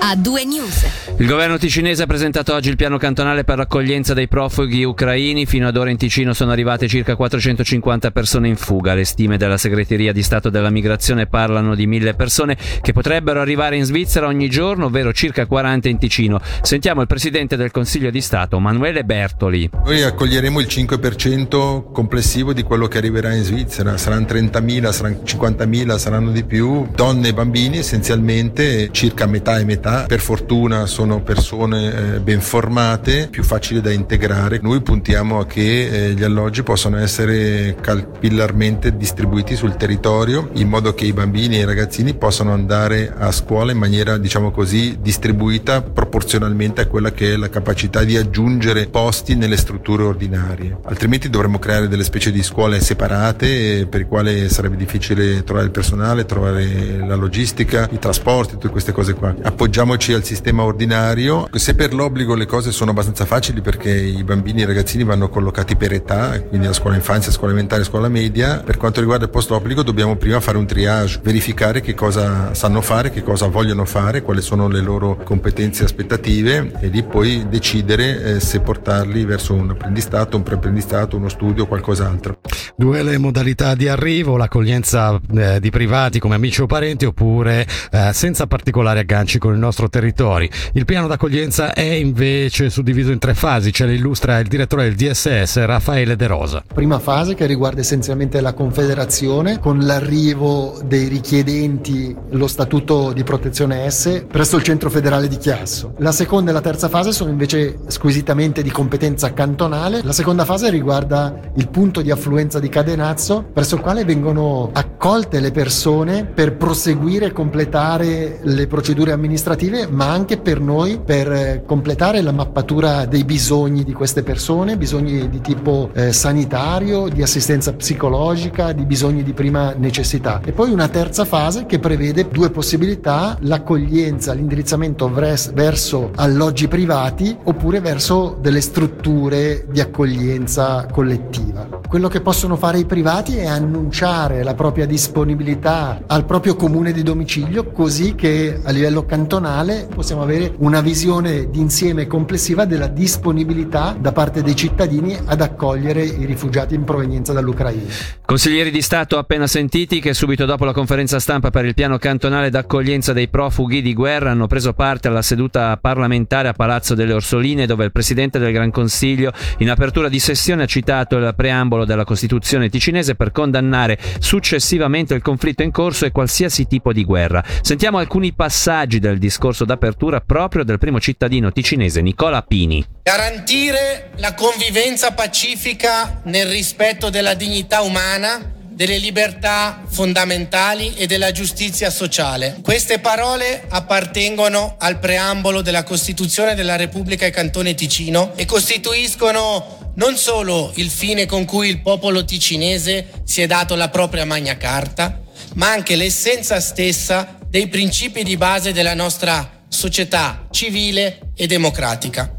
a due news. Il governo ticinese ha presentato oggi il piano cantonale per l'accoglienza dei profughi ucraini. Fino ad ora in Ticino sono arrivate circa 450 persone in fuga. Le stime della segreteria di Stato della Migrazione parlano di mille persone che potrebbero arrivare in Svizzera ogni giorno, ovvero circa 40 in Ticino. Sentiamo il presidente del Consiglio di Stato, Manuele Bertoli. Noi accoglieremo il 5% complessivo di quello che arriverà in Svizzera. Saranno 30.000, saranno 50.000, saranno di più. Donne e bambini essenzialmente, circa metà e metà. Per fortuna sono persone eh, ben formate, più facili da integrare. Noi puntiamo a che eh, gli alloggi possano essere capillarmente distribuiti sul territorio in modo che i bambini e i ragazzini possano andare a scuola in maniera, diciamo così, distribuita proporzionalmente a quella che è la capacità di aggiungere posti nelle strutture ordinarie. Altrimenti dovremmo creare delle specie di scuole separate eh, per i quali sarebbe difficile trovare il personale, trovare la logistica, i trasporti, tutte queste cose qua. Appoggiamoci al sistema ordinario ordinario. Se per l'obbligo le cose sono abbastanza facili perché i bambini e i ragazzini vanno collocati per età, quindi la scuola infanzia, scuola elementare, scuola media, per quanto riguarda il post obbligo dobbiamo prima fare un triage, verificare che cosa sanno fare, che cosa vogliono fare, quali sono le loro competenze e aspettative e lì poi decidere eh, se portarli verso un apprendistato, un preapprendistato, uno studio o qualcos'altro. Due le modalità di arrivo, l'accoglienza eh, di privati come amici o parenti oppure eh, senza particolari agganci con il nostro territorio. Il piano d'accoglienza è invece suddiviso in tre fasi, ce le illustra il direttore del DSS Raffaele De Rosa. Prima fase che riguarda essenzialmente la Confederazione con l'arrivo dei richiedenti lo statuto di protezione S presso il centro federale di Chiasso. La seconda e la terza fase sono invece squisitamente di competenza cantonale. La seconda fase riguarda il punto di affluenza di Cadenazzo presso il quale vengono accolte le persone per proseguire e completare le procedure amministrative ma anche per noi per eh, completare la mappatura dei bisogni di queste persone, bisogni di tipo eh, sanitario, di assistenza psicologica, di bisogni di prima necessità. E poi una terza fase che prevede due possibilità, l'accoglienza, l'indirizzamento verso alloggi privati oppure verso delle strutture di accoglienza collettiva. Quello che possono fare i privati è annunciare la propria disponibilità al proprio comune di domicilio così che a livello cantonale possiamo avere una visione d'insieme complessiva della disponibilità da parte dei cittadini ad accogliere i rifugiati in provenienza dall'Ucraina. Consiglieri di Stato appena sentiti che subito dopo la conferenza stampa per il piano cantonale d'accoglienza dei profughi di guerra hanno preso parte alla seduta parlamentare a Palazzo delle Orsoline dove il Presidente del Gran Consiglio in apertura di sessione ha citato il preambolo della Costituzione ticinese per condannare successivamente il conflitto in corso e qualsiasi tipo di guerra. Sentiamo alcuni passaggi del discorso d'apertura proprio del primo cittadino ticinese Nicola Pini. Garantire la convivenza pacifica nel rispetto della dignità umana delle libertà fondamentali e della giustizia sociale. Queste parole appartengono al preambolo della Costituzione della Repubblica e Cantone Ticino e costituiscono non solo il fine con cui il popolo ticinese si è dato la propria Magna Carta, ma anche l'essenza stessa dei principi di base della nostra società civile e democratica.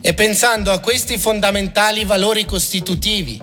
E pensando a questi fondamentali valori costitutivi,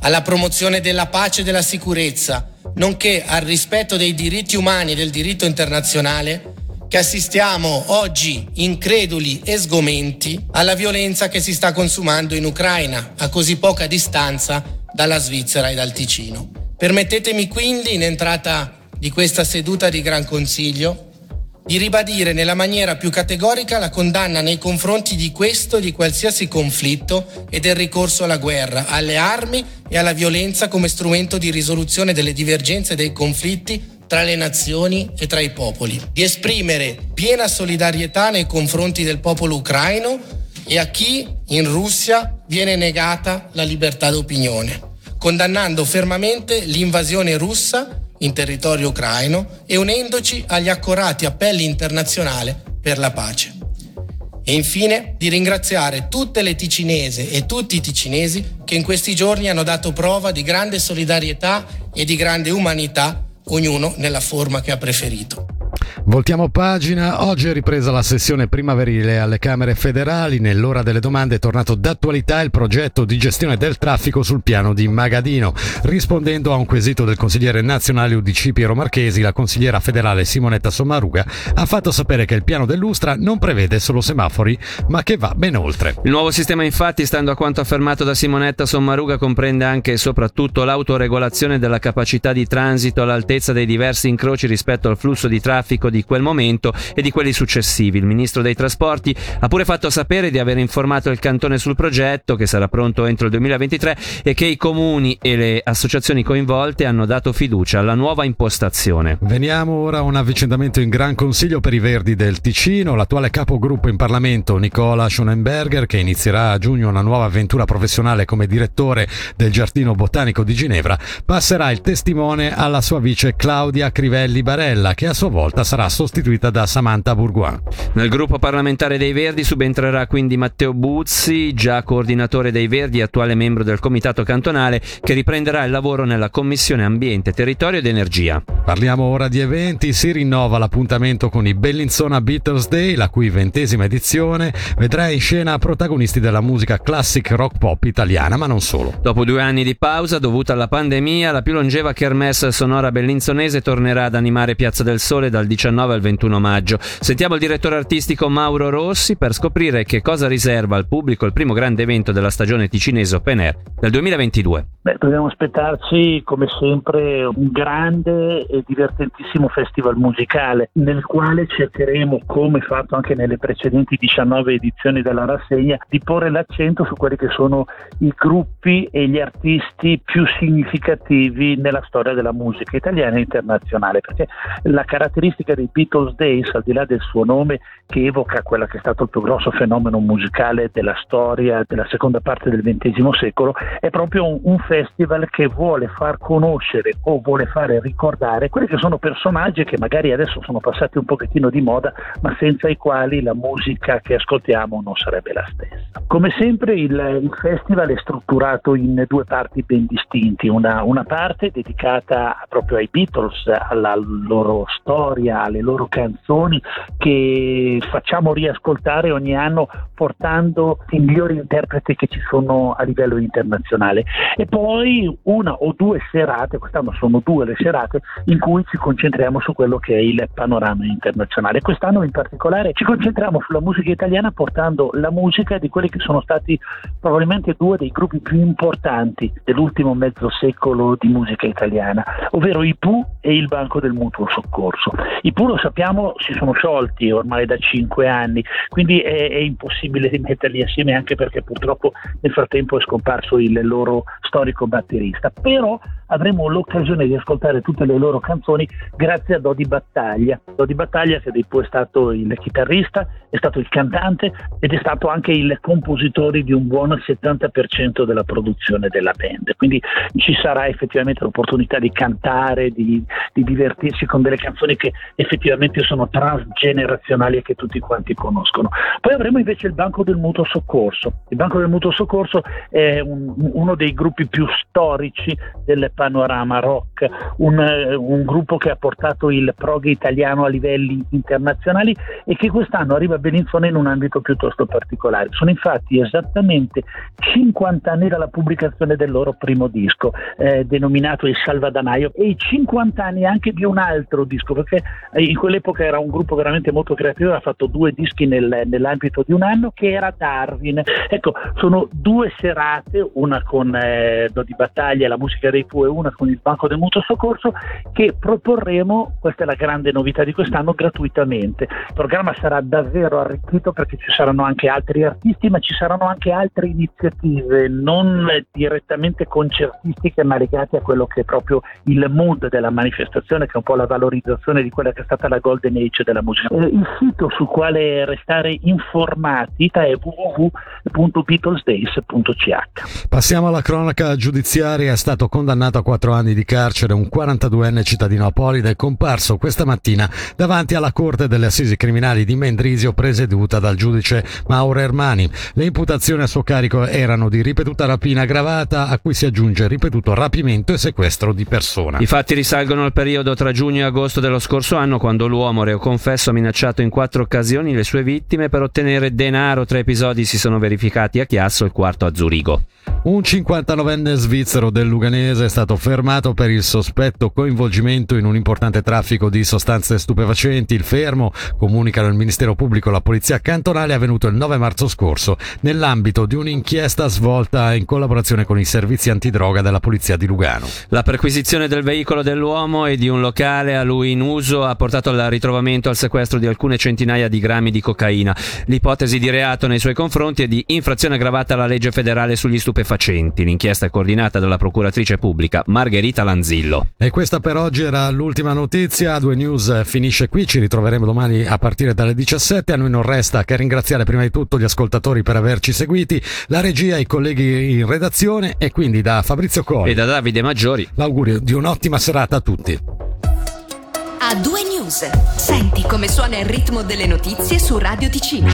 alla promozione della pace e della sicurezza, nonché al rispetto dei diritti umani e del diritto internazionale, che assistiamo oggi increduli e sgomenti alla violenza che si sta consumando in Ucraina, a così poca distanza dalla Svizzera e dal Ticino. Permettetemi quindi, in entrata di questa seduta di Gran Consiglio, di ribadire nella maniera più categorica la condanna nei confronti di questo e di qualsiasi conflitto e del ricorso alla guerra, alle armi e alla violenza come strumento di risoluzione delle divergenze e dei conflitti tra le nazioni e tra i popoli, di esprimere piena solidarietà nei confronti del popolo ucraino e a chi in Russia viene negata la libertà d'opinione, condannando fermamente l'invasione russa in territorio ucraino e unendoci agli accorati appelli internazionali per la pace. E infine di ringraziare tutte le ticinesi e tutti i ticinesi che in questi giorni hanno dato prova di grande solidarietà e di grande umanità, ognuno nella forma che ha preferito. Voltiamo pagina, oggi è ripresa la sessione primaverile alle Camere federali, nell'ora delle domande è tornato d'attualità il progetto di gestione del traffico sul piano di Magadino. Rispondendo a un quesito del consigliere nazionale UDC Piero Marchesi, la consigliera federale Simonetta Sommaruga ha fatto sapere che il piano dell'Ustra non prevede solo semafori, ma che va ben oltre. Il nuovo sistema infatti, stando a quanto affermato da Simonetta Sommaruga, comprende anche e soprattutto l'autoregolazione della capacità di transito all'altezza dei diversi incroci rispetto al flusso di traffico di quel momento e di quelli successivi. Il ministro dei trasporti ha pure fatto sapere di aver informato il cantone sul progetto, che sarà pronto entro il 2023, e che i comuni e le associazioni coinvolte hanno dato fiducia alla nuova impostazione. Veniamo ora a un avvicendamento in Gran Consiglio per i Verdi del Ticino. L'attuale capogruppo in Parlamento, Nicola Schonenberger, che inizierà a giugno una nuova avventura professionale come direttore del Giardino Botanico di Ginevra, passerà il testimone alla sua vice Claudia Crivelli Barella, che a sua volta sarà sostituita da Samantha Bourgoin. Nel gruppo parlamentare dei Verdi subentrerà quindi Matteo Buzzi, già coordinatore dei Verdi e attuale membro del comitato cantonale, che riprenderà il lavoro nella Commissione Ambiente, Territorio ed Energia. Parliamo ora di eventi, si rinnova l'appuntamento con i Bellinzona Beatles Day, la cui ventesima edizione vedrà in scena protagonisti della musica classic rock pop italiana, ma non solo. Dopo due anni di pausa dovuta alla pandemia, la più longeva kermesse sonora bellinzonese tornerà ad animare Piazza del Sole dal 19 19 al 21 maggio. Sentiamo il direttore artistico Mauro Rossi per scoprire che cosa riserva al pubblico il primo grande evento della stagione ticinese Open Air del 2022. Beh, dobbiamo aspettarci come sempre un grande e divertentissimo festival musicale nel quale cercheremo, come fatto anche nelle precedenti 19 edizioni della rassegna, di porre l'accento su quelli che sono i gruppi e gli artisti più significativi nella storia della musica italiana e internazionale, perché la caratteristica dei Beatles Days, al di là del suo nome, che evoca quello che è stato il più grosso fenomeno musicale della storia della seconda parte del XX secolo, è proprio un, un festival che vuole far conoscere o vuole fare ricordare quelli che sono personaggi che magari adesso sono passati un pochettino di moda, ma senza i quali la musica che ascoltiamo non sarebbe la stessa. Come sempre il, il festival è strutturato in due parti ben distinti, una, una parte dedicata proprio ai Beatles, alla loro storia, alle loro canzoni che facciamo riascoltare ogni anno portando i migliori interpreti che ci sono a livello internazionale e poi una o due serate, quest'anno sono due le serate in cui ci concentriamo su quello che è il panorama internazionale. Quest'anno in particolare ci concentriamo sulla musica italiana portando la musica di quelli che sono stati probabilmente due dei gruppi più importanti dell'ultimo mezzo secolo di musica italiana, ovvero i Pooh e il Banco del Mutuo Soccorso. I Pooh lo sappiamo si sono sciolti ormai da cinque anni, quindi è, è impossibile rimetterli assieme anche perché purtroppo nel frattempo è scomparso il loro storico batterista. Però avremo l'occasione di ascoltare tutte le loro canzoni grazie a Dodi Battaglia. Dodi Battaglia che poi è stato il chitarrista, è stato il cantante ed è stato anche il compositore di un buon 70% della produzione della band. Quindi ci sarà effettivamente l'opportunità di cantare, di, di divertirsi con delle canzoni che effettivamente sono transgenerazionali e che tutti quanti conoscono. Poi avremo invece il Banco del Mutuo Soccorso. Il Banco del Mutuo Soccorso è un, uno dei gruppi più storici del panorama rock, un, un, gruppo che ha portato il prog italiano a livelli internazionali e che quest'anno arriva a Bellinzona in un ambito piuttosto particolare. Sono infatti esattamente 50 anni dalla pubblicazione del loro primo disco, eh, denominato Il Salvadanaio, e i 50 anni anche di un altro disco, perché in quell'epoca era un gruppo veramente molto creativo, ha fatto due dischi nel, nell'ambito di un anno, che era Darwin. Ecco, sono due serate, una con eh, Do di Battaglia, la musica dei Pooh e una con il Banco del Mutuo Soccorso, che proporremo, questa è la grande novità di quest'anno, gratuitamente. Il programma sarà davvero arricchito perché ci saranno anche altri artisti, ma ci saranno anche altre iniziative, non direttamente concertistiche, ma legate a quello che è proprio il mood della manifestazione, che è un po' la valorizzazione di quella che è stata la Golden Age della musica. Eh, il sito sul quale restare informati è www.beatlesdays.ch. Passiamo alla cronaca giudiziaria. È stato condannato a quattro anni di carcere un 42enne cittadino apolide comparso questa mattina davanti alla Corte delle Assisi Criminali di Mendrisio presieduta dal giudice Mauro Ermani. Le imputazioni a suo carico erano di ripetuta rapina aggravata a cui si aggiunge ripetuto rapimento e sequestro di persona. I fatti risalgono al periodo tra giugno e agosto dello scorso anno quando l'uomo reo confesso ha minacciato in quattro occasioni le sue vittime per ottenere denaro. Tre episodi si sono verificati a Chiasso, il quarto a Zurigo. Un 59enne svizzero del Luganese è stato fermato per il sospetto coinvolgimento in un importante traffico di sostanze stupefacenti. Il fermo, comunicano il Ministero Pubblico e la Polizia Cantonale, è avvenuto il 9 marzo scorso nell'ambito di un'inchiesta svolta in collaborazione con i servizi antidroga della Polizia di Lugano. La perquisizione del veicolo dell'uomo e di un locale a lui in uso ha portato al ritrovamento e al sequestro di alcune centinaia di grammi di cocaina. L'ipotesi di reato nei suoi confronti è di infrazione aggravata alla legge federale sugli stupefacenti stupefacenti. L'inchiesta è coordinata dalla procuratrice pubblica Margherita Lanzillo. E questa per oggi era l'ultima notizia. Due News finisce qui. Ci ritroveremo domani a partire dalle 17. A noi non resta che ringraziare prima di tutto gli ascoltatori per averci seguiti, la regia, i colleghi in redazione e quindi da Fabrizio Colli e da Davide Maggiori l'augurio di un'ottima serata a tutti. A due news. Senti come suona il ritmo delle notizie su Radio Ticino.